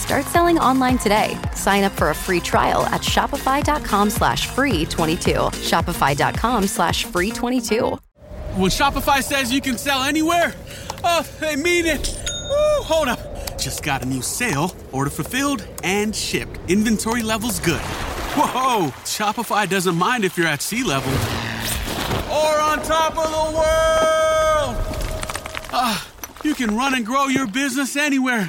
Start selling online today. Sign up for a free trial at shopify.com slash free 22. Shopify.com slash free 22. When Shopify says you can sell anywhere, oh, they mean it. Woo, hold up. Just got a new sale. Order fulfilled and shipped. Inventory levels good. Whoa, Shopify doesn't mind if you're at sea level. Or on top of the world. Ah, you can run and grow your business anywhere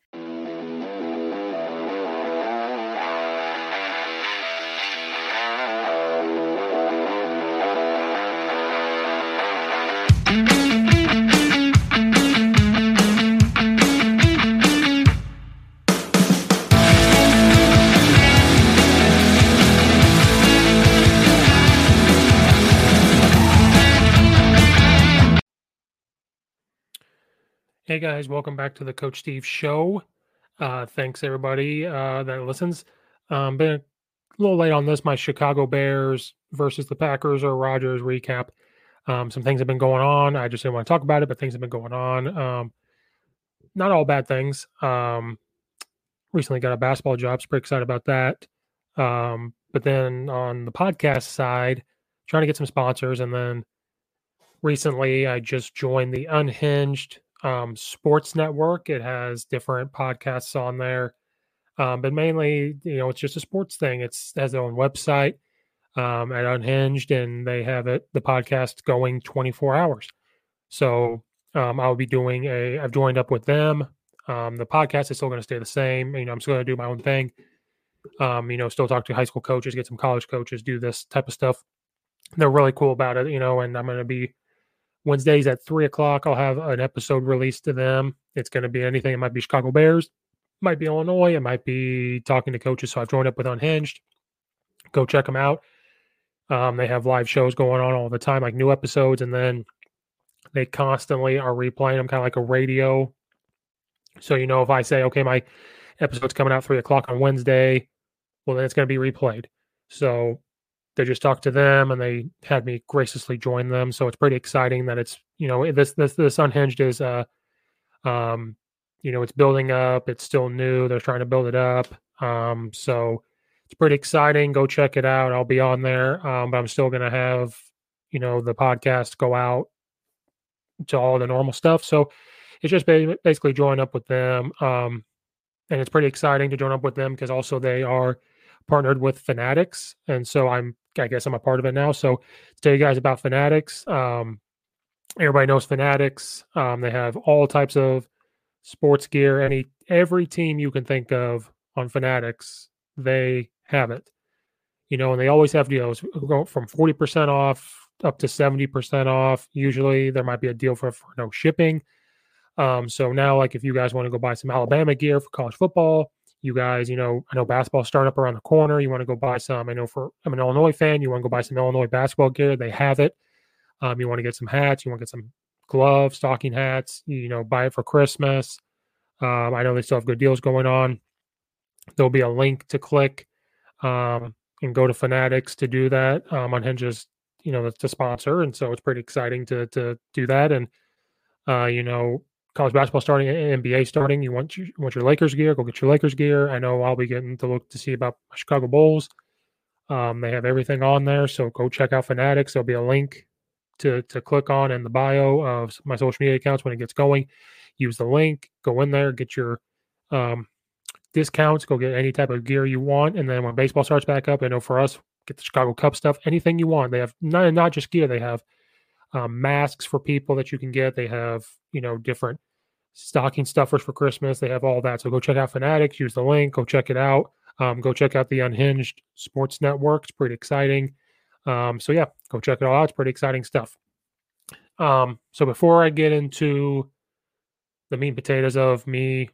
Hey guys, welcome back to the Coach Steve Show. Uh, thanks everybody uh, that listens. Um, been a little late on this. My Chicago Bears versus the Packers or Rodgers recap. Um, some things have been going on. I just didn't want to talk about it, but things have been going on. Um, not all bad things. Um, recently got a basketball job. So pretty excited about that. Um, but then on the podcast side, trying to get some sponsors, and then recently I just joined the Unhinged um, sports network. It has different podcasts on there, um, but mainly, you know, it's just a sports thing. It's it has their own website um, at Unhinged, and they have it the podcast going 24 hours. So um, I'll be doing a. I've joined up with them. Um, the podcast is still going to stay the same. You know, I'm still going to do my own thing. Um, you know, still talk to high school coaches, get some college coaches, do this type of stuff. They're really cool about it, you know, and I'm going to be Wednesdays at three o'clock, I'll have an episode released to them. It's going to be anything. It might be Chicago Bears, might be Illinois, it might be talking to coaches. So I've joined up with Unhinged. Go check them out. Um, they have live shows going on all the time, like new episodes, and then they constantly are replaying them, kind of like a radio. So you know, if I say, okay, my episode's coming out three o'clock on Wednesday, well, then it's going to be replayed. So they just talked to them and they had me graciously join them. So it's pretty exciting that it's you know this this this unhinged is uh um you know it's building up. It's still new. They're trying to build it up. Um, so it's pretty exciting. Go check it out. I'll be on there. Um, but I'm still gonna have you know the podcast go out to all the normal stuff. So it's just basically join up with them. Um, and it's pretty exciting to join up with them because also they are partnered with Fanatics, and so I'm I guess I'm a part of it now. So tell you guys about Fanatics, um, everybody knows Fanatics. Um, they have all types of sports gear. Any every team you can think of on Fanatics, they have it. You know, and they always have deals go from forty percent off up to seventy percent off. Usually, there might be a deal for, for no shipping. Um, so now, like if you guys want to go buy some Alabama gear for college football, you guys, you know, I know basketball starting up around the corner. You want to go buy some. I know for I'm an Illinois fan. You want to go buy some Illinois basketball gear. They have it. Um, you want to get some hats. You want to get some gloves, stocking hats. You know, buy it for Christmas. Um, I know they still have good deals going on. There'll be a link to click um, and go to Fanatics to do that. Um, Unhinges, you know, to sponsor, and so it's pretty exciting to to do that. And uh, you know, college basketball starting, NBA starting. You want your, you want your Lakers gear? Go get your Lakers gear. I know I'll be getting to look to see about Chicago Bulls. Um, they have everything on there, so go check out Fanatics. There'll be a link to to click on in the bio of my social media accounts when it gets going. Use the link, go in there, get your um, discounts, go get any type of gear you want, and then when baseball starts back up, I know for us, get the Chicago Cubs stuff, anything you want. They have not not just gear, they have um, masks for people that you can get. They have you know different stocking stuffers for Christmas. They have all that. So go check out Fanatics. Use the link. Go check it out. Um, go check out the Unhinged Sports Network. It's pretty exciting. Um, so yeah, go check it all out. It's pretty exciting stuff. Um, so before I get into the meat and potatoes of me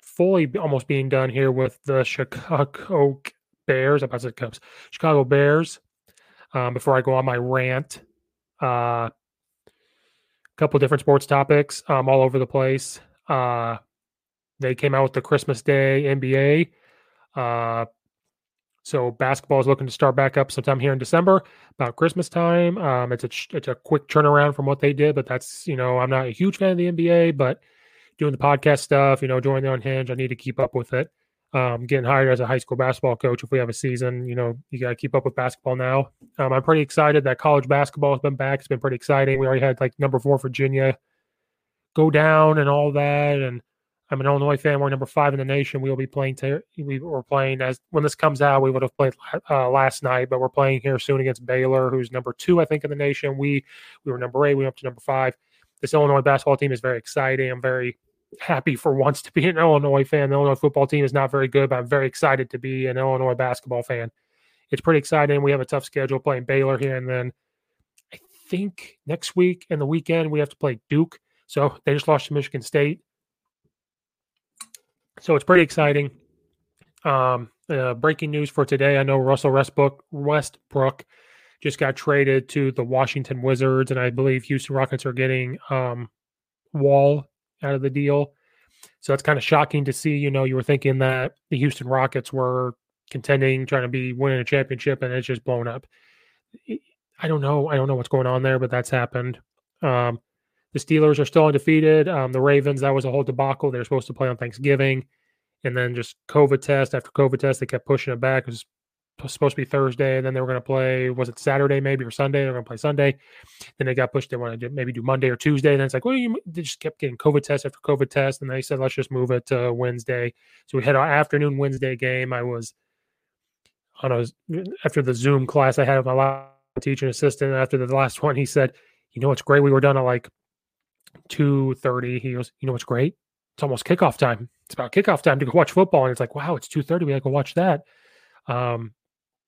fully almost being done here with the Chicago Bears, I'm about Cubs, Chicago Bears. Um, before I go on my rant, a uh, couple different sports topics um, all over the place. Uh, they came out with the Christmas Day NBA. Uh, so basketball is looking to start back up sometime here in December, about Christmas time. Um, it's a it's a quick turnaround from what they did, but that's you know I'm not a huge fan of the NBA, but doing the podcast stuff, you know, joining the Unhinged, I need to keep up with it. Um, getting hired as a high school basketball coach. If we have a season, you know, you got to keep up with basketball now. Um, I'm pretty excited that college basketball has been back. It's been pretty exciting. We already had like number four Virginia go down and all that, and I'm an Illinois fan. We're number five in the nation. We will be playing. We were playing as when this comes out. We would have played uh, last night, but we're playing here soon against Baylor, who's number two, I think, in the nation. We we were number eight. We went up to number five. This Illinois basketball team is very exciting. I'm very happy for once to be an Illinois fan. The Illinois football team is not very good, but I'm very excited to be an Illinois basketball fan. It's pretty exciting. We have a tough schedule playing Baylor here, and then I think next week and the weekend we have to play Duke. So they just lost to Michigan State. So it's pretty exciting. Um, uh, breaking news for today: I know Russell Westbrook, Westbrook just got traded to the Washington Wizards, and I believe Houston Rockets are getting um, Wall out of the deal. So that's kind of shocking to see. You know, you were thinking that the Houston Rockets were contending, trying to be winning a championship, and it's just blown up. I don't know. I don't know what's going on there, but that's happened. Um, the Steelers are still undefeated. Um, the Ravens, that was a whole debacle. They're supposed to play on Thanksgiving. And then just COVID test after COVID test, they kept pushing it back. It was supposed to be Thursday, and then they were going to play. Was it Saturday maybe or Sunday? They're going to play Sunday. Then they got pushed. They wanted to maybe do Monday or Tuesday. And then it's like, well, you they just kept getting COVID test after COVID test, and they said let's just move it to Wednesday. So we had our afternoon Wednesday game. I was on a after the Zoom class I had with my last teaching assistant. After the last one, he said, "You know what's great? We were done at like two thirty. He goes, "You know what's great? It's almost kickoff time. It's about kickoff time to go watch football." And it's like, "Wow, it's two thirty. We got to go watch that." Um,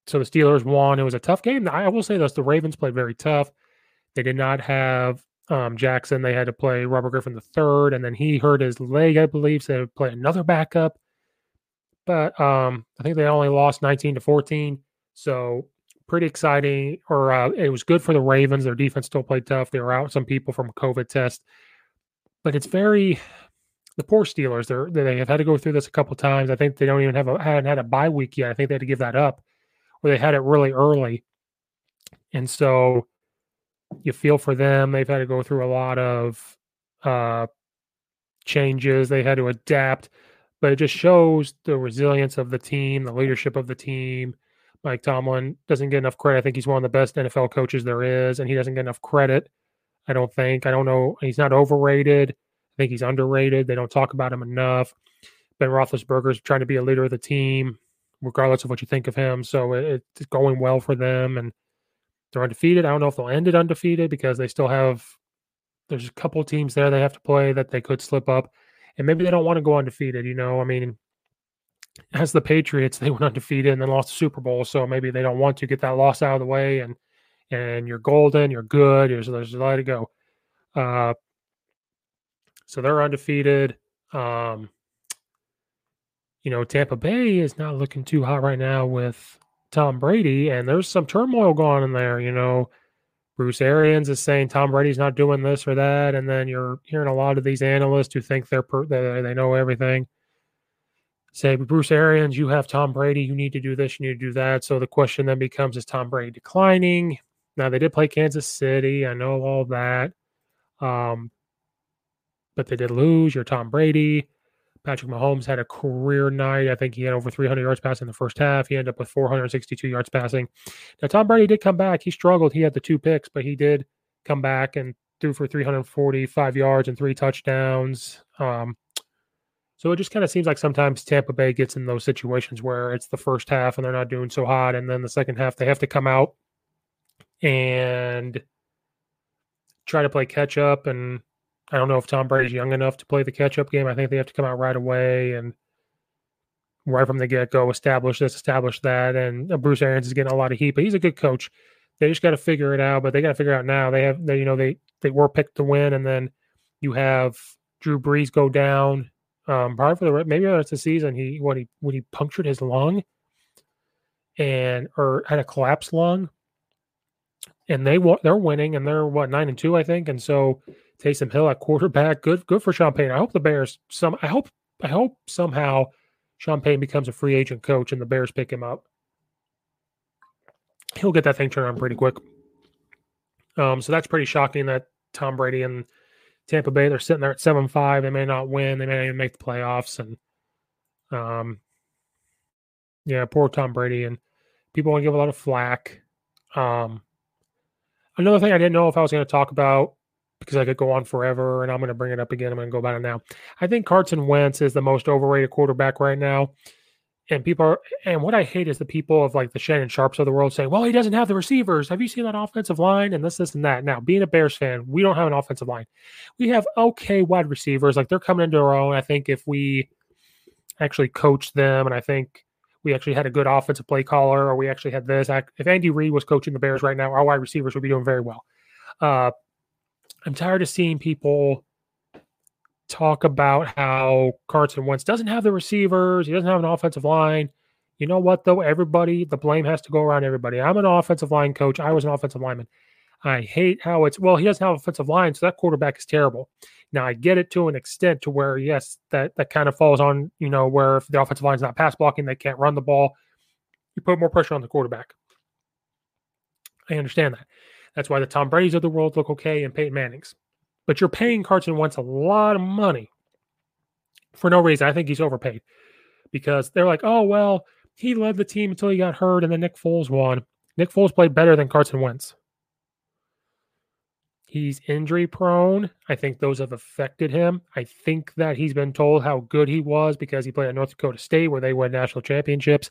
so the Steelers won. It was a tough game. I will say this: the Ravens played very tough. They did not have um, Jackson. They had to play Robert Griffin the third, and then he hurt his leg, I believe. So they would play another backup. But um, I think they only lost 19 to 14. So pretty exciting. Or uh, it was good for the Ravens. Their defense still played tough. They were out some people from COVID test, but it's very the poor Steelers. They're they have had to go through this a couple times. I think they don't even have a hadn't had a bye week yet. I think they had to give that up where they had it really early. And so you feel for them. They've had to go through a lot of uh, changes, they had to adapt, but it just shows the resilience of the team, the leadership of the team. Mike Tomlin doesn't get enough credit. I think he's one of the best NFL coaches there is, and he doesn't get enough credit. I don't think. I don't know. He's not overrated. I think he's underrated. They don't talk about him enough. Ben Roethlisberger's trying to be a leader of the team regardless of what you think of him. So it, it's going well for them, and they're undefeated. I don't know if they'll end it undefeated because they still have. There's a couple teams there they have to play that they could slip up, and maybe they don't want to go undefeated. You know, I mean, as the Patriots, they went undefeated and then lost the Super Bowl, so maybe they don't want to get that loss out of the way, and and you're golden, you're good, there's there's a lot to go. Uh, so they're undefeated. Um, you know, Tampa Bay is not looking too hot right now with Tom Brady, and there's some turmoil going in there. You know, Bruce Arians is saying Tom Brady's not doing this or that, and then you're hearing a lot of these analysts who think they're per, they, they know everything. Say, Bruce Arians, you have Tom Brady, you need to do this, you need to do that. So the question then becomes: Is Tom Brady declining? Now they did play Kansas City, I know all that, um, but they did lose. You're Tom Brady. Patrick Mahomes had a career night. I think he had over 300 yards passing in the first half. He ended up with 462 yards passing. Now, Tom Brady did come back. He struggled. He had the two picks, but he did come back and threw for 345 yards and three touchdowns. Um, so it just kind of seems like sometimes Tampa Bay gets in those situations where it's the first half and they're not doing so hot, and then the second half they have to come out and try to play catch up and I don't know if Tom Brady's young enough to play the catch up game. I think they have to come out right away and right from the get go establish this, establish that. And uh, Bruce Arians is getting a lot of heat, but he's a good coach. They just got to figure it out. But they got to figure out now. They have, they, you know, they they were picked to win, and then you have Drew Brees go down. Um, probably for the maybe that's the season. He what he when he punctured his lung, and or had a collapsed lung, and they they're winning, and they're what nine and two, I think, and so Taysom Hill at quarterback. Good, good for Payton. I hope the Bears some. I hope, I hope somehow Payton becomes a free agent coach and the Bears pick him up. He'll get that thing turned on pretty quick. Um, so that's pretty shocking that Tom Brady and Tampa Bay they're sitting there at seven five. They may not win. They may not even make the playoffs. And um, yeah, poor Tom Brady and people want to give a lot of flack. Um, another thing I didn't know if I was going to talk about because I could go on forever and I'm going to bring it up again. I'm going to go about it now. I think Carson Wentz is the most overrated quarterback right now. And people are, and what I hate is the people of like the Shannon Sharpes of the world saying, well, he doesn't have the receivers. Have you seen that offensive line? And this, this, and that. Now, being a Bears fan, we don't have an offensive line. We have okay wide receivers. Like they're coming into our own. I think if we actually coach them, and I think we actually had a good offensive play caller, or we actually had this. If Andy Reid was coaching the Bears right now, our wide receivers would be doing very well. Uh, I'm tired of seeing people talk about how Carson Wentz doesn't have the receivers, he doesn't have an offensive line. You know what, though? Everybody, the blame has to go around everybody. I'm an offensive line coach. I was an offensive lineman. I hate how it's, well, he doesn't have offensive line, so that quarterback is terrible. Now, I get it to an extent to where, yes, that, that kind of falls on, you know, where if the offensive line is not pass blocking, they can't run the ball. You put more pressure on the quarterback. I understand that. That's why the Tom Brady's of the world look okay and Peyton Manning's. But you're paying Carson Wentz a lot of money for no reason. I think he's overpaid because they're like, oh, well, he led the team until he got hurt and then Nick Foles won. Nick Foles played better than Carson Wentz. He's injury prone. I think those have affected him. I think that he's been told how good he was because he played at North Dakota State where they won national championships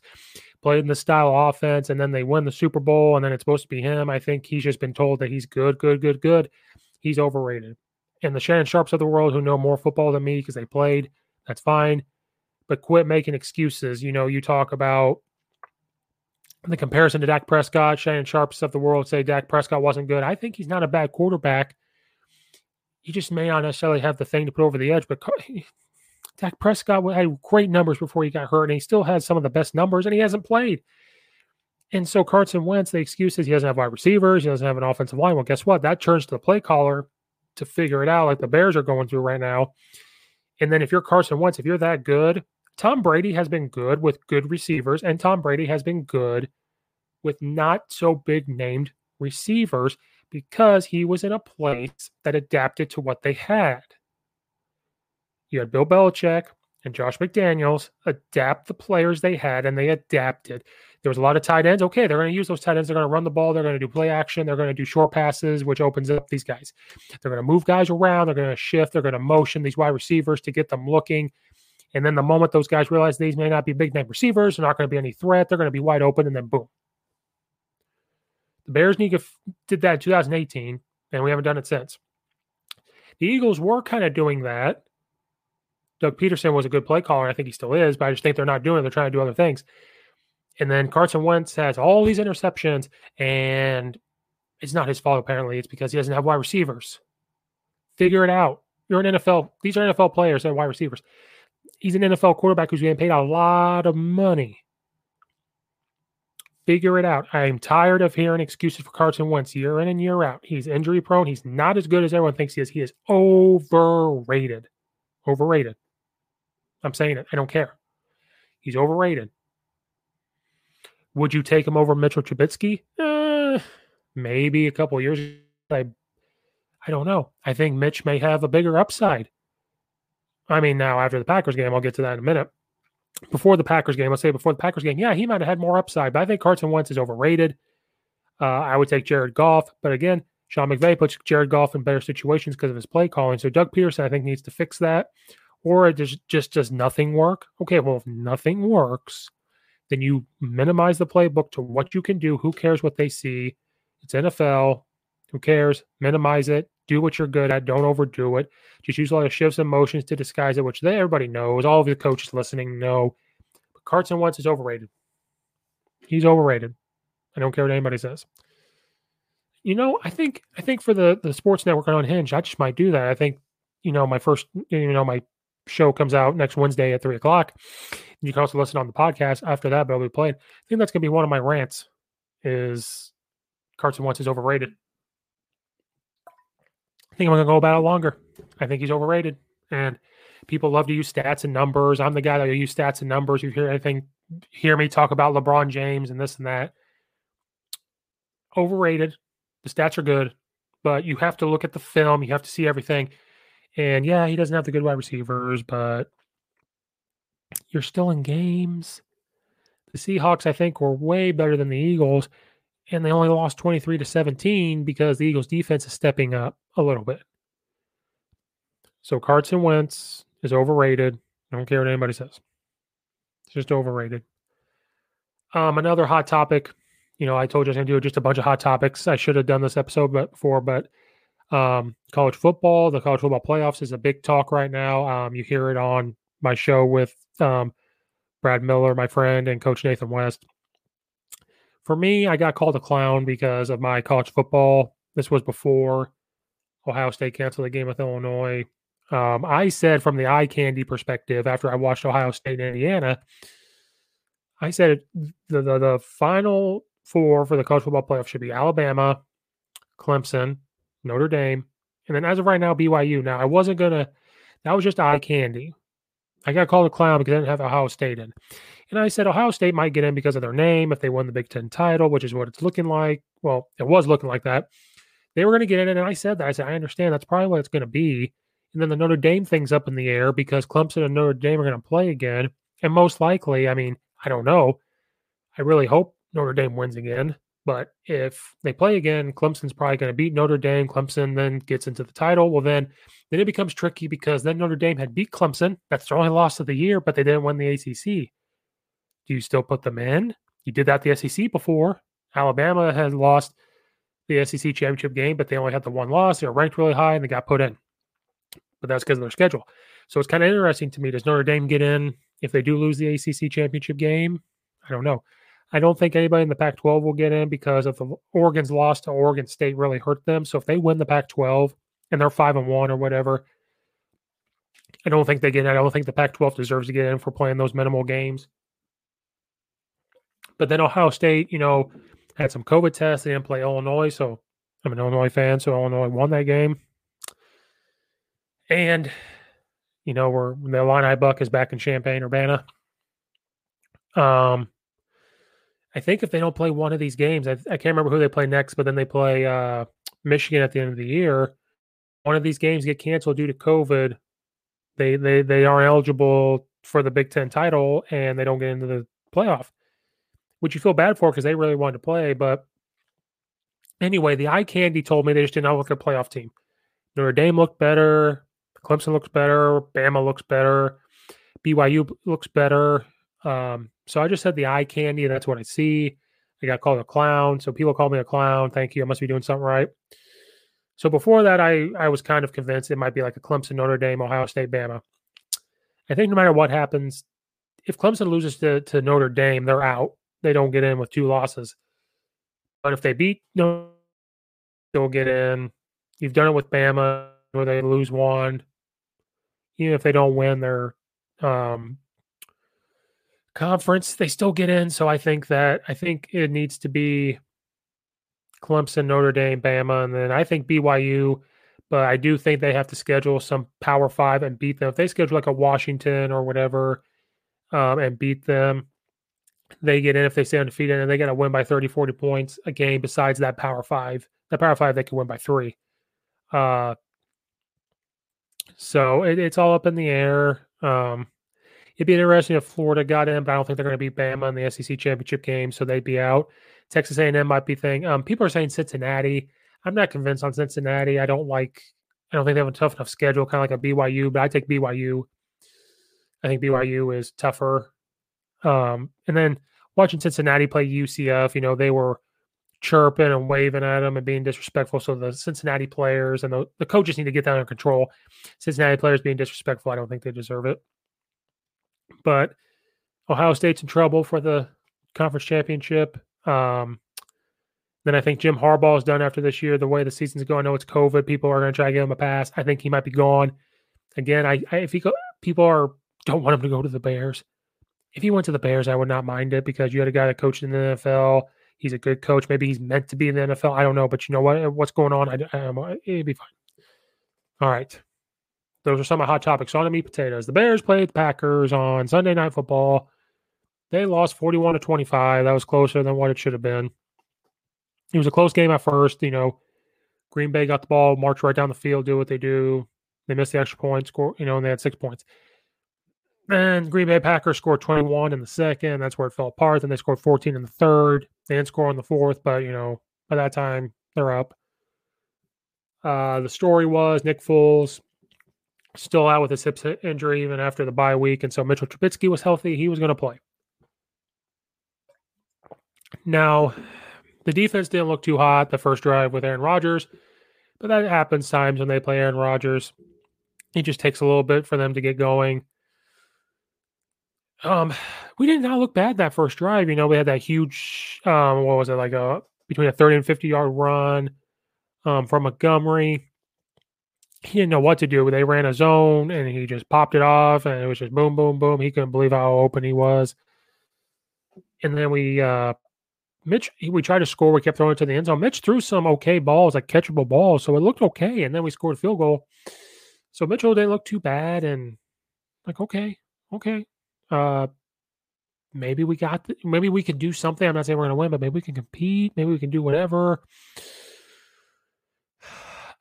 played in the style of offense, and then they win the Super Bowl, and then it's supposed to be him. I think he's just been told that he's good, good, good, good. He's overrated. And the Shannon Sharpes of the world who know more football than me because they played, that's fine. But quit making excuses. You know, you talk about the comparison to Dak Prescott, Shannon Sharpes of the world say Dak Prescott wasn't good. I think he's not a bad quarterback. He just may not necessarily have the thing to put over the edge, but Dak Prescott had great numbers before he got hurt, and he still has some of the best numbers, and he hasn't played. And so Carson Wentz, the excuse is he doesn't have wide receivers, he doesn't have an offensive line. Well, guess what? That turns to the play caller to figure it out, like the Bears are going through right now. And then if you're Carson Wentz, if you're that good, Tom Brady has been good with good receivers, and Tom Brady has been good with not so big named receivers because he was in a place that adapted to what they had. You had Bill Belichick and Josh McDaniels adapt the players they had, and they adapted. There was a lot of tight ends. Okay, they're going to use those tight ends. They're going to run the ball. They're going to do play action. They're going to do short passes, which opens up these guys. They're going to move guys around. They're going to shift. They're going to motion these wide receivers to get them looking. And then the moment those guys realize these may not be big name receivers, they're not going to be any threat. They're going to be wide open, and then boom. The Bears need to did that in 2018, and we haven't done it since. The Eagles were kind of doing that Doug Pederson was a good play caller. I think he still is, but I just think they're not doing it. They're trying to do other things. And then Carson Wentz has all these interceptions, and it's not his fault, apparently. It's because he doesn't have wide receivers. Figure it out. You're an NFL. These are NFL players and wide receivers. He's an NFL quarterback who's getting paid a lot of money. figure it out. I'm tired of hearing excuses for Carson Wentz year in and year out. He's injury prone. He's not as good as everyone thinks he is. He is overrated. Overrated. I'm saying it. I don't care. He's overrated. Would you take him over Mitchell Trubisky? Uh, maybe a couple years. I, I don't know. I think Mitch may have a bigger upside. I mean, now after the Packers game, I'll get to that in a minute before the Packers game, let's say before the Packers game, yeah, he might have had more upside, but I think Carson Wentz is overrated. Uh, I would take Jared Goff, but again, Sean McVay puts Jared Goff in better situations because of his play calling. So Doug Pederson, I think, needs to fix that, or it just just does nothing work. Okay, well, if nothing works, then you minimize the playbook to what you can do. Who cares what they see? It's NFL. Who cares? Minimize it. Do what you're good at. Don't overdo it. Just use a lot of shifts and motions to disguise it, which they, everybody knows. All of the coaches listening know. But Carson Wentz is overrated. He's overrated. I don't care what anybody says. You know, I think I think for the the sports network Unhinged, I just might do that. I think, you know, my first, you know, my show comes out next Wednesday at three o'clock. You can also listen on the podcast after that, but I'll be playing. I think that's gonna be one of my rants. Is Carson Wentz is overrated. I think I'm going to go about it longer. I think he's overrated. And people love to use stats and numbers. I'm the guy that use stats and numbers. You hear anything, hear me talk about LeBron James and this and that. Overrated. The stats are good, but you have to look at the film. You have to see everything. And yeah, he doesn't have the good wide receivers, but you're still in games. The Seahawks, I think, were way better than the Eagles and they only lost 23 to 17 because the Eagles defense is stepping up a little bit. So Carson Wentz is overrated. I don't care what anybody says. It's just overrated. Um, another hot topic. You know, I told you I was going to do just a bunch of hot topics. I should have done this episode before, but um, college football, the college football playoffs is a big talk right now. Um, you hear it on my show with um, Brad Miller, my friend, and Coach Nathan West for me, I got called a clown because of my college football. This was before Ohio State canceled the game with Illinois. Um, I said from the eye candy perspective, after I watched Ohio State and Indiana, I said the, the, the final four for the college football playoff should be Alabama, Clemson, Notre Dame, and then as of right now, BYU. Now I wasn't gonna. That was just eye candy. I got called a clown because I didn't have Ohio State in. And I said Ohio State might get in because of their name if they won the Big Ten title, which is what it's looking like. Well, it was looking like that. They were going to get in, and I said that. I said, I understand that's probably what it's going to be. And then the Notre Dame thing's up in the air because Clemson and Notre Dame are going to play again. And most likely, I mean, I don't know. I really hope Notre Dame wins again. But if they play again, Clemson's probably going to beat Notre Dame. Clemson then gets into the title. Well, then, then it becomes tricky because then Notre Dame had beat Clemson. That's their only loss of the year, but they didn't win the ACC. Do you still put them in? You did that the SEC before. Alabama had lost the SEC championship game, but they only had the one loss. They were ranked really high and they got put in. But that's because of their schedule. So it's kind of interesting to me. Does Notre Dame get in if they do lose the ACC championship game? I don't know. I don't think anybody in the Pac 12 will get in because of the Oregon's loss to Oregon State really hurt them. So if they win the Pac 12 and they're 5 and 1 or whatever, I don't think they get in. I don't think the Pac 12 deserves to get in for playing those minimal games. But then Ohio State, you know, had some COVID tests. They didn't play Illinois. So I'm an Illinois fan. So Illinois won that game. And, you know, we're the Illibuck is back in Champaign Urbana. Um, I think if they don't play one of these games, I, I can't remember who they play next, but then they play uh, Michigan at the end of the year. One of these games get canceled due to COVID. They they they aren't eligible for the Big Ten title, and they don't get into the playoff which you feel bad for because they really wanted to play. But anyway, the eye candy told me they just did not look at a playoff team. Notre Dame looked better. Clemson looks better. Bama looks better. BYU looks better. Um, so I just said the eye candy, and that's what I see. I got called a clown. So people call me a clown. Thank you. I must be doing something right. So before that, I, I was kind of convinced it might be like a Clemson, Notre Dame, Ohio State, Bama. I think no matter what happens, if Clemson loses to, to Notre Dame, they're out they don't get in with two losses. But if they beat no, they'll get in. You've done it with Bama where they lose one. Even if they don't win, they're um, conference, they still get in. So I think that I think it needs to be Clemson, Notre Dame, Bama, and then I think BYU. But I do think they have to schedule some Power Five and beat them. If they schedule like a Washington or whatever um, and beat them, they get in. If they stay undefeated and they got to win by 30, 40 points a game, besides that Power Five, that Power Five, they can win by three. Uh, so it, it's all up in the air. Um, it'd be interesting if Florida got in, but I don't think they're going to beat Bama in the SEC championship game, so they'd be out. Texas A&M might be thing. Um, people are saying Cincinnati. I'm not convinced on Cincinnati. I don't like. I don't think they have a tough enough schedule, kind of like a BYU. But I take BYU. I think BYU is tougher. Um, and then watching Cincinnati play UCF, you know, they were chirping and waving at them and being disrespectful. So the Cincinnati players and the, the coaches need to get that under control. Cincinnati players being disrespectful, I don't think they deserve it. But Ohio State's in trouble for the conference championship. Um, then I think Jim Harbaugh is done after this year. The way the season's going, I know it's COVID. People are going to try to give him a pass. I think he might be gone. Again, I, I if he go, people are don't want him to go to the Bears. If he went to the Bears, I would not mind it because you had a guy that coached in the NFL. He's a good coach. Maybe he's meant to be in the NFL. I don't know, but you know what? What's going on? I, I, it'd be fine. All right. Those are some of hot topics on the meat potatoes. The Bears played the Packers on Sunday Night Football. They lost 41 to 25. That was closer than what it should have been. It was a close game at first. You know, Green Bay got the ball, marched right down the field, do what they do. They missed the extra point, score, you know, and they had six points. And Green Bay Packers scored 21 in the second. That's where it fell apart. Then they scored 14 in the third. They didn't score in the fourth, but, you know, by that time, they're up. Uh, the story was Nick Foles still out with his hip injury even after the bye week. And so Mitchell Trubisky was healthy. He was going to play. Now, the defense didn't look too hot the first drive with Aaron Rodgers, but that happens times when they play Aaron Rodgers. It just takes a little bit for them to get going. Um, we did not look bad that first drive. You know, we had that huge, um, what was it like a between a 30 and 50 yard run um, from Montgomery. He didn't know what to do. They ran a zone and he just popped it off, and it was just boom, boom, boom. He couldn't believe how open he was. And then we, uh, Mitch, we tried to score. We kept throwing it to the end zone. Mitch threw some okay balls, like catchable balls, so it looked okay. And then we scored a field goal. So Mitchell didn't look too bad, and like okay, okay, uh, maybe we got, maybe we can do something. I'm not saying we're going to win, but maybe we can compete. Maybe we can do whatever.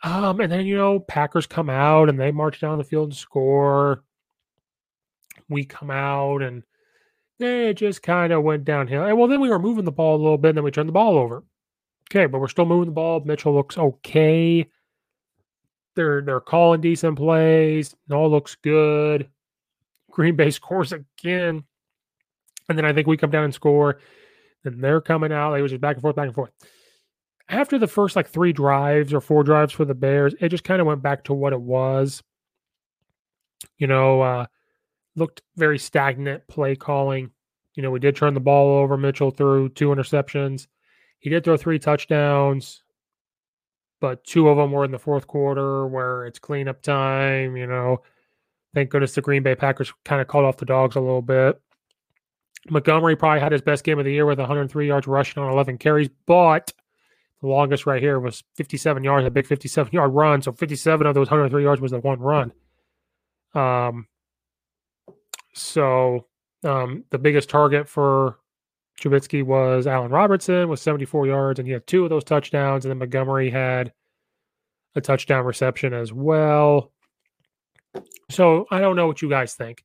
Um, and then you know, Packers come out and they march down the field and score. We come out and it just kind of went downhill. And well, then we were moving the ball a little bit, and then we turned the ball over. Okay, but we're still moving the ball. Mitchell looks okay. They're they're calling decent plays. It all looks good. Green Bay scores again. And then I think we come down and score. Then they're coming out. It was just back and forth, back and forth. After the first like three drives or four drives for the Bears, it just kind of went back to what it was. You know, uh, looked very stagnant play calling. You know, we did turn the ball over. Mitchell threw two interceptions. He did throw three touchdowns, but two of them were in the fourth quarter where it's cleanup time. You know, Thank goodness the Green Bay Packers kind of called off the dogs a little bit. Montgomery probably had his best game of the year with 103 yards rushing on 11 carries, but the longest right here was 57 yards, a big 57 yard run. So 57 of those 103 yards was the one run. Um, so um, the biggest target for Trubisky was Allen Robinson with 74 yards, and he had two of those touchdowns. And then Montgomery had a touchdown reception as well. So I don't know what you guys think.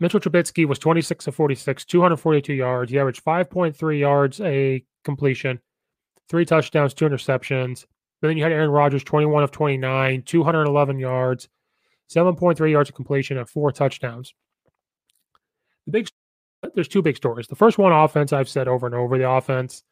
Mitchell Trubisky was 26 of 46, 242 yards. He averaged 5.3 yards a completion, three touchdowns, two interceptions. But then you had Aaron Rodgers, 21 of 29, 211 yards, 7.3 yards of completion, and four touchdowns. The big there's two big stories. The first one, offense, I've said over and over, the offense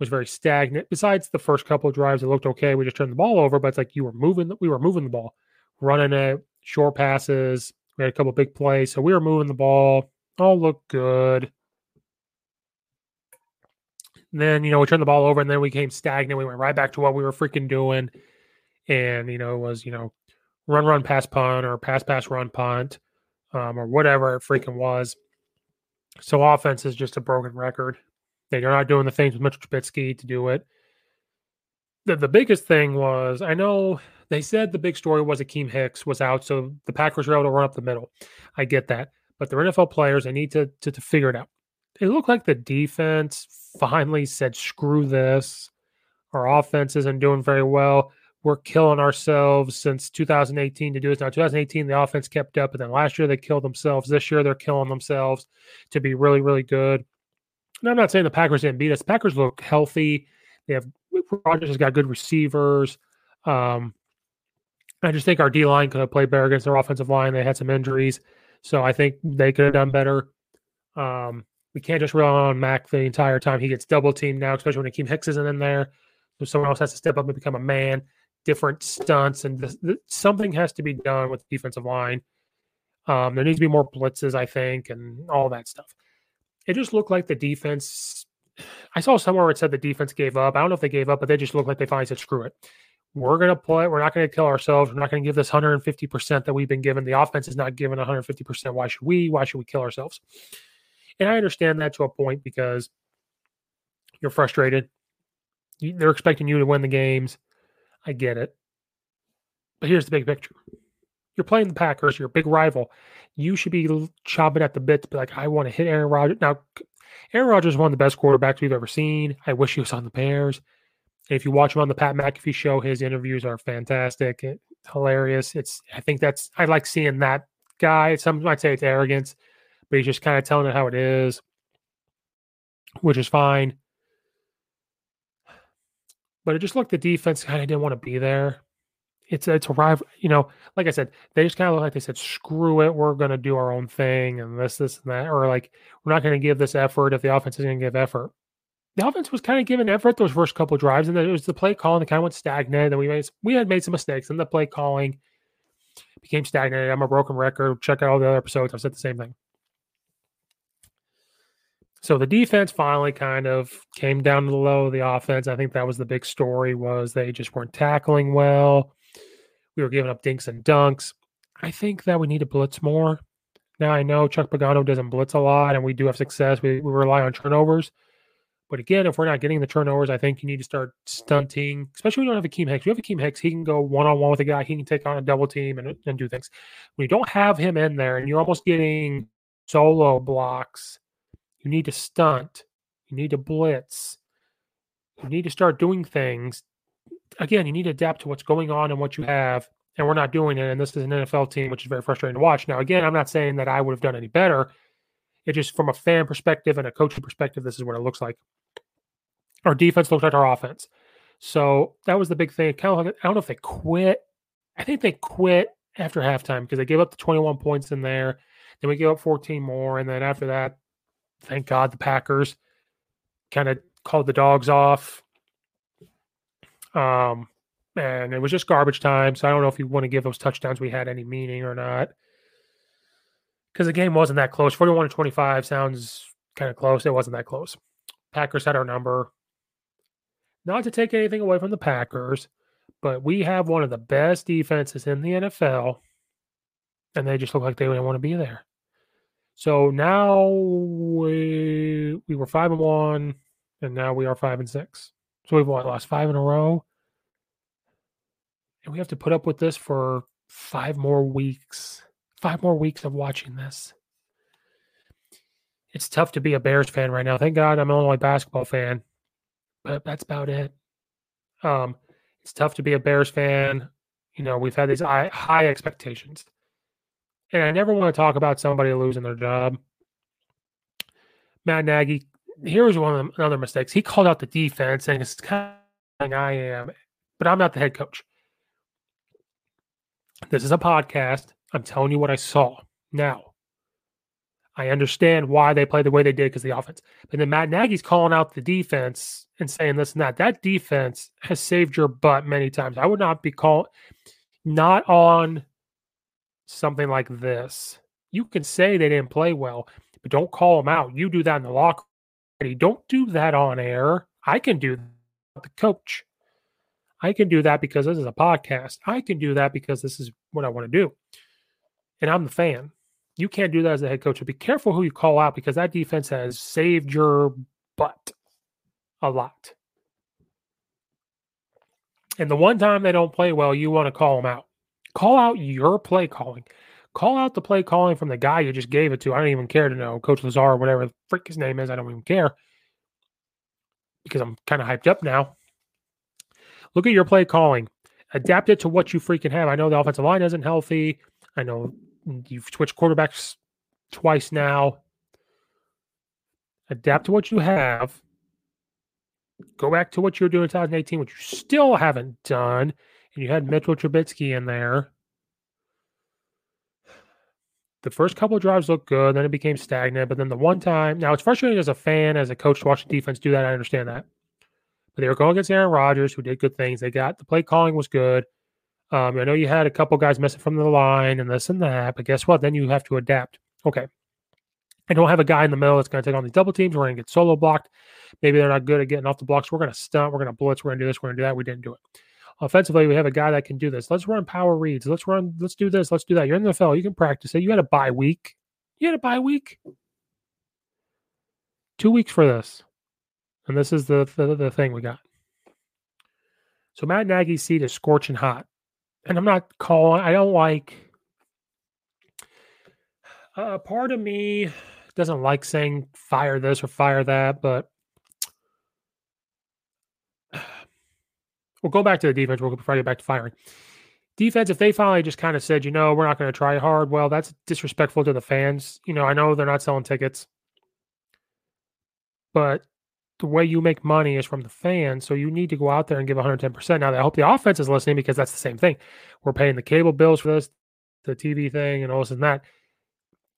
was very stagnant. Besides the first couple of drives, it looked okay. We just turned the ball over, but it's like you were moving. We were moving the ball running it, short passes. We had a couple big plays. So we were moving the ball. All looked good. And then, you know, we turned the ball over and then we came stagnant. We went right back to what we were freaking doing. And, you know, it was, you know, run, run, pass, punt or pass, pass, run, punt um, or whatever it freaking was. So offense is just a broken record. They're not doing the things with Mitchell Trubisky to do it. The, the biggest thing was I know they said the big story was Akiem Hicks was out, so the Packers were able to run up the middle. I get that. But they're NFL players. They need to, to, to figure it out. It looked like the defense finally said, screw this. Our offense isn't doing very well. We're killing ourselves since 2018 to do this. Now, 2018, the offense kept up, but then last year they killed themselves. This year they're killing themselves to be really, really good. And I'm not saying the Packers didn't beat us. Packers look healthy. They have Rodgers has got good receivers. Um, I just think our D line could have played better against their offensive line. They had some injuries, so I think they could have done better. Um, we can't just rely on Mack the entire time. He gets double teamed now, especially when Akiem Hicks isn't in there. So someone else has to step up and become a man. Different stunts and this, this, something has to be done with the defensive line. Um, there needs to be more blitzes, I think, and all that stuff. It just looked like the defense. I saw somewhere where it said the defense gave up. I don't know if they gave up, but they just looked like they finally said, "Screw it, we're going to play. We're not going to kill ourselves. We're not going to give this 150% that we've been given. The offense is not given 150%. Why should we? Why should we kill ourselves? And I understand that to a point because you're frustrated. They're expecting you to win the games. I get it. But here's the big picture. You're playing the Packers, you're a big rival. You should be chopping at the bit to be like, I want to hit Aaron Rodgers. Now, Aaron Rodgers is one of the best quarterbacks we've ever seen. I wish he was on the Bears. If you watch him on the Pat McAfee show, his interviews are fantastic, it, hilarious. It's I think that's I like seeing that guy. Some might say it's arrogance, but he's just kind of telling it how it is, which is fine. But it just looked the defense kind of didn't want to be there. It's it's a rival, you know. Like I said, they just kind of look like they said, "Screw it, we're going to do our own thing," and this, this, and that, or like we're not going to give this effort if the offense is going to give effort the offense was kind of giving effort those first couple drives, and then it was the play calling that kind of went stagnant. And we made we had made some mistakes, and the play calling became stagnant. I'm a broken record. Check out all the other episodes. I've said the same thing. So the defense finally kind of came down to the low of the offense. I think that was the big story was they just weren't tackling well. We were giving up dinks and dunks. I think that we need to blitz more. Now I know Chuck Pagano doesn't blitz a lot, and we do have success. We, we rely on turnovers. But again, if we're not getting the turnovers, I think you need to start stunting, especially when you don't have Akiem Hicks. You have Akiem Hicks, he can go one on one with a guy, he can take on a double team and, and do things. When you don't have him in there and you're almost getting solo blocks, you need to stunt, you need to blitz, you need to start doing things. Again, you need to adapt to what's going on and what you have. And we're not doing it. And this is an NFL team, which is very frustrating to watch. Now, again, I'm not saying that I would have done any better. It just from a fan perspective and a coaching perspective, this is what it looks like. Our defense looks like our offense. So that was the big thing. I don't know if they quit. I think they quit after halftime because they gave up the 21 points in there. Then we gave up 14 more. And then after that, thank God the Packers kind of called the dogs off. Um, and it was just garbage time. So I don't know if you want to give those touchdowns we had any meaning or not because the game wasn't that close. 41 to 25 sounds kind of close. It wasn't that close. Packers had our number. Not to take anything away from the Packers, but we have one of the best defenses in the NFL, and they just look like they didn't want to be there. So now we we were five and one, and now we are five and six. So we've what, lost five in a row, and we have to put up with this for five more weeks five more weeks of watching this. It's tough to be a Bears fan right now. Thank God I'm an Illinois basketball fan, but that's about it. Um, it's tough to be a Bears fan. You know, we've had these high expectations, and I never want to talk about somebody losing their job. Matt Nagy, here's one of the other mistakes. He called out the defense, and it's kind of I am, but I'm not the head coach. This is a podcast. I'm telling you what I saw. Now, I understand why they played the way they did because the offense. But then Matt Nagy's calling out the defense and saying this and that. That defense has saved your butt many times. I would not be called not on something like this. You can say they didn't play well, but don't call them out. You do that in the locker room. Don't do that on air. I can do that. The coach. I can do that because this is a podcast. I can do that because this is what I want to do and I'm the fan. You can't do that as a head coach. So be careful who you call out because that defense has saved your butt a lot. And the one time they don't play well, you want to call them out. Call out your play calling. Call out the play calling from the guy you just gave it to. I don't even care to know Coach Lazor or whatever the frick his name is. I don't even care because I'm kind of hyped up now. Look at your play calling. Adapt it to what you freaking have. I know the offensive line isn't healthy. I know you've switched quarterbacks twice now. Adapt to what you have Go back to what you were doing in 2018, which you still haven't done. You had Mitchell Trubisky in there. The first couple of drives looked good, then it became stagnant. But then the one time, now it's frustrating as a fan, as a coach to watch the defense do that. I understand that. But they were going against Aaron Rodgers, who did good things. They got the play calling was good. Um, I know you had a couple guys missing from the line and this and that, but guess what? Then you have to adapt. Okay. I don't have a guy in the middle that's going to take on these double teams. We're going to get solo blocked. Maybe they're not good at getting off the blocks. We're going to stunt. We're going to blitz. We're going to do this. We're going to do that. We didn't do it. Offensively, we have a guy that can do this. Let's run power reads. Let's run. Let's do this. Let's do that. You're in the NFL. You can practice it. You had a bye week. You had a bye week. Two weeks for this, and this is the the, the thing we got. So Matt Nagy's seat is scorching hot, and I'm not calling. I don't like. A uh, part of me doesn't like saying fire this or fire that, but we'll go back to the defense. We'll I get back to firing. Defense, if they finally just kind of said, you know, we're not going to try hard, well, that's disrespectful to the fans. You know, I know they're not selling tickets, but the way you make money is from the fans. So you need to go out there and give 110%. Now, I hope the offense is listening because that's the same thing. We're paying the cable bills for this, the TV thing, and all this and that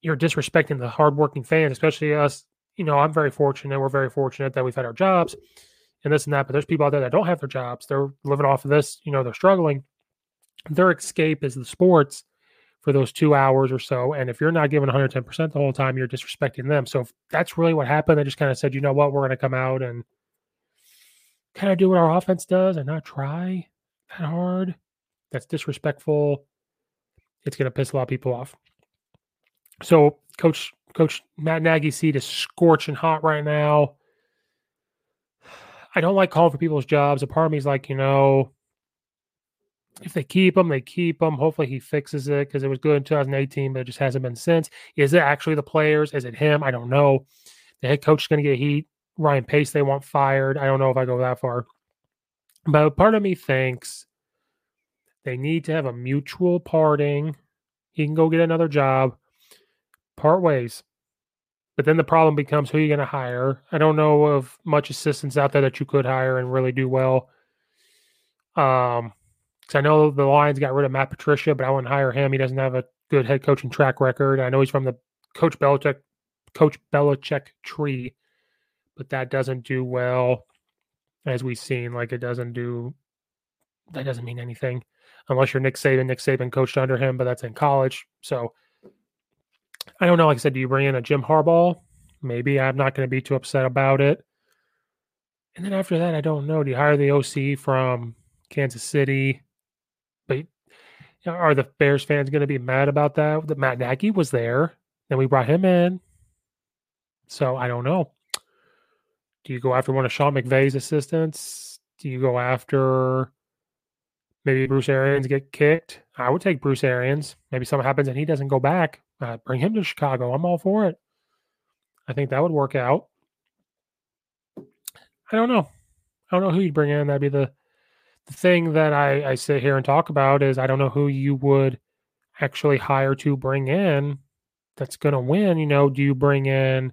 you're disrespecting the hardworking fans, especially us. You know, I'm very fortunate. We're very fortunate that we've had our jobs and this and that. But there's people out there that don't have their jobs. They're living off of this. You know, they're struggling. Their escape is the sports for those two hours or so. And if you're not giving 110% the whole time, you're disrespecting them. So if that's really what happened, they just kind of said, you know what, we're going to come out and kind of do what our offense does and not try that hard. That's disrespectful. It's going to piss a lot of people off. So Coach Coach Matt Nagy's seat is scorching hot right now. I don't like calling for people's jobs. A part of me is like, you know, if they keep him, they keep him. Hopefully he fixes it because it was good in 2018, but it just hasn't been since. Is it actually the players? Is it him? I don't know. The head coach is going to get heat. Ryan Pace, they want fired. I don't know if I go that far. But part of me thinks they need to have a mutual parting. He can go get another job part ways. But then the problem becomes who are you're going to hire. I don't know of much assistants out there that you could hire and really do well. Um, because I know the Lions got rid of Matt Patricia, but I wouldn't hire him. He doesn't have a good head coaching track record. I know he's from the Coach Belichick, Coach Belichick tree, but that doesn't do well, as we've seen. Like it doesn't do. That doesn't mean anything unless you're Nick Saban. Nick Saban coached under him, but that's in college. So I don't know. Like I said, do you bring in a Jim Harbaugh? Maybe I'm not going to be too upset about it. And then after that, I don't know. Do you hire the OC from Kansas City? But are the Bears fans going to be mad about that? That Matt Nagy was there, then we brought him in. So I don't know. Do you go after one of Sean McVay's assistants? Do you go after maybe Bruce Arians get kicked? I would take Bruce Arians. Maybe something happens and he doesn't go back. Uh, bring him to Chicago. I'm all for it. I think that would work out. I don't know. I don't know who you'd bring in. That'd be the the thing that I, I sit here and talk about is I don't know who you would actually hire to bring in that's going to win. You know, do you bring in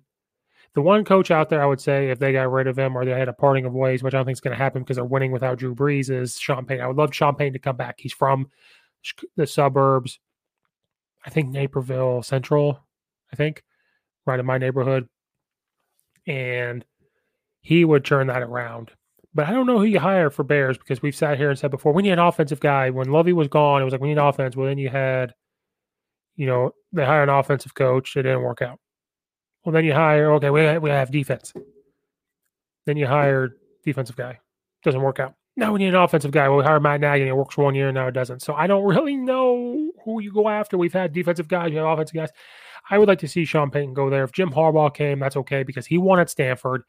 the one coach out there? I would say if they got rid of him or they had a parting of ways, which I don't think is going to happen because they're winning without Drew Brees, is Sean Payton. I would love Sean Payton to come back. He's from the suburbs. I think Naperville Central, I think, right in my neighborhood. And he would turn that around. But I don't know who you hire for Bears because we've sat here and said before we need an offensive guy. When Lovie was gone, it was like we need offense. Well, then you had, you know, they hire an offensive coach. It didn't work out. Well, then you hire okay, we we have defense. Then you hire defensive guy. Doesn't work out. Now we need an offensive guy. Well, we hire Matt Nagy and it works one year and now it doesn't. So I don't really know who you go after. We've had defensive guys, you have offensive guys. I would like to see Sean Payton go there. If Jim Harbaugh came, that's okay because he won at Stanford.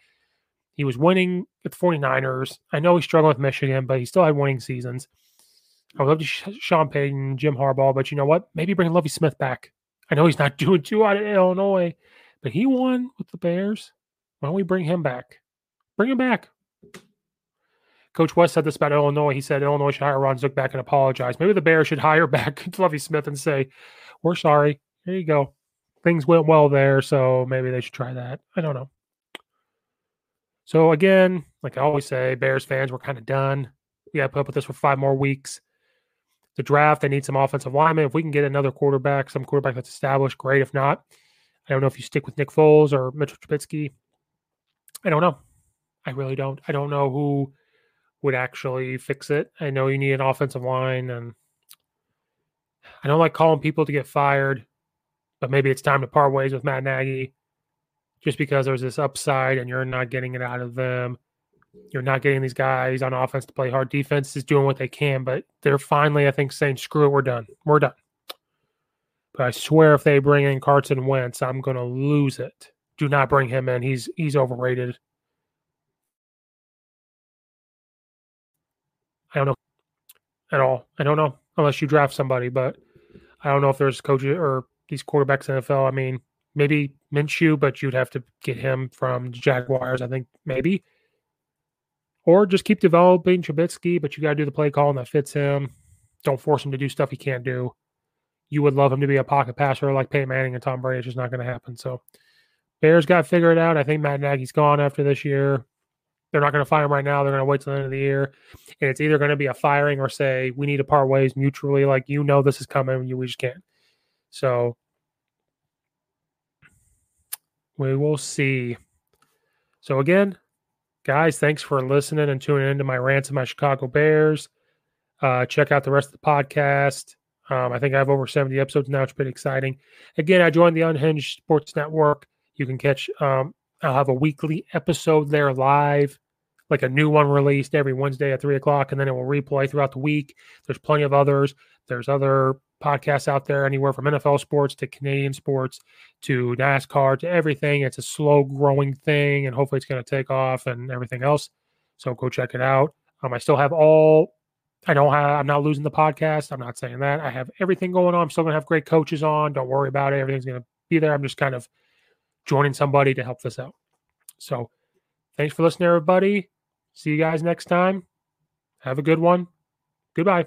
He was winning with 49ers. I know he struggled with Michigan, but he still had winning seasons. I would love to sh- Sean Payton, Jim Harbaugh, but you know what? Maybe bring Lovie Smith back. I know he's not doing too out of Illinois, but he won with the Bears. Why don't we bring him back? Bring him back. Coach West said this about Illinois. He said Illinois should hire Ron Zook back and apologize. Maybe the Bears should hire back Lovie Smith and say, "We're sorry. Here you go. Things went well there, so maybe they should try that." I don't know. So again, like I always say, Bears fans, we're kind of done. We got to put up with this for five more weeks. The draft, they need some offensive linemen. If we can get another quarterback, some quarterback that's established, great. If not, I don't know if you stick with Nick Foles or Mitchell Trubisky. I don't know. I really don't. I don't know who would actually fix it. I know you need an offensive line, and I don't like calling people to get fired, but maybe it's time to part ways with Matt Nagy just because there's this upside and you're not getting it out of them. You're not getting these guys on offense to play hard. Defense is doing what they can, but they're finally, I think, saying, screw it, we're done. We're done. But I swear if they bring in Carson Wentz, I'm gonna lose it. Do not bring him in. He's he's overrated. I don't know at all. I don't know unless you draft somebody, but I don't know if there's coaches or these quarterbacks in the NFL. I mean, maybe Minshew, but you'd have to get him from Jaguars, I think, maybe. Or just keep developing Trubisky, but you got to do the play call and that fits him. Don't force him to do stuff he can't do. You would love him to be a pocket passer like Peyton Manning and Tom Brady. It's just not going to happen. So, Bears got to figure it out. I think Matt Nagy's gone after this year. They're not going to fire him right now. They're going to wait till the end of the year. And it's either going to be a firing or say, we need to part ways mutually. Like, you know, this is coming. We just can't. So, we will see. So, again, guys, thanks for listening and tuning into my rants of my Chicago Bears. Uh, check out the rest of the podcast. Um, I think I have over 70 episodes now. It's pretty exciting. Again, I joined the Unhinged Sports Network. You can catch, um, I'll have a weekly episode there live, like a new one released every Wednesday at three o'clock, and then it will replay throughout the week. There's plenty of others. There's other podcasts out there, anywhere from NFL sports to Canadian sports to NASCAR to everything. It's a slow growing thing, and hopefully it's going to take off and everything else. So go check it out. Um, I still have all. I don't have. I'm not losing the podcast. I'm not saying that. I have everything going on. I'm still going to have great coaches on. Don't worry about it. Everything's going to be there. I'm just kind of joining somebody to help this out. So thanks for listening, everybody. See you guys next time. Have a good one. Goodbye.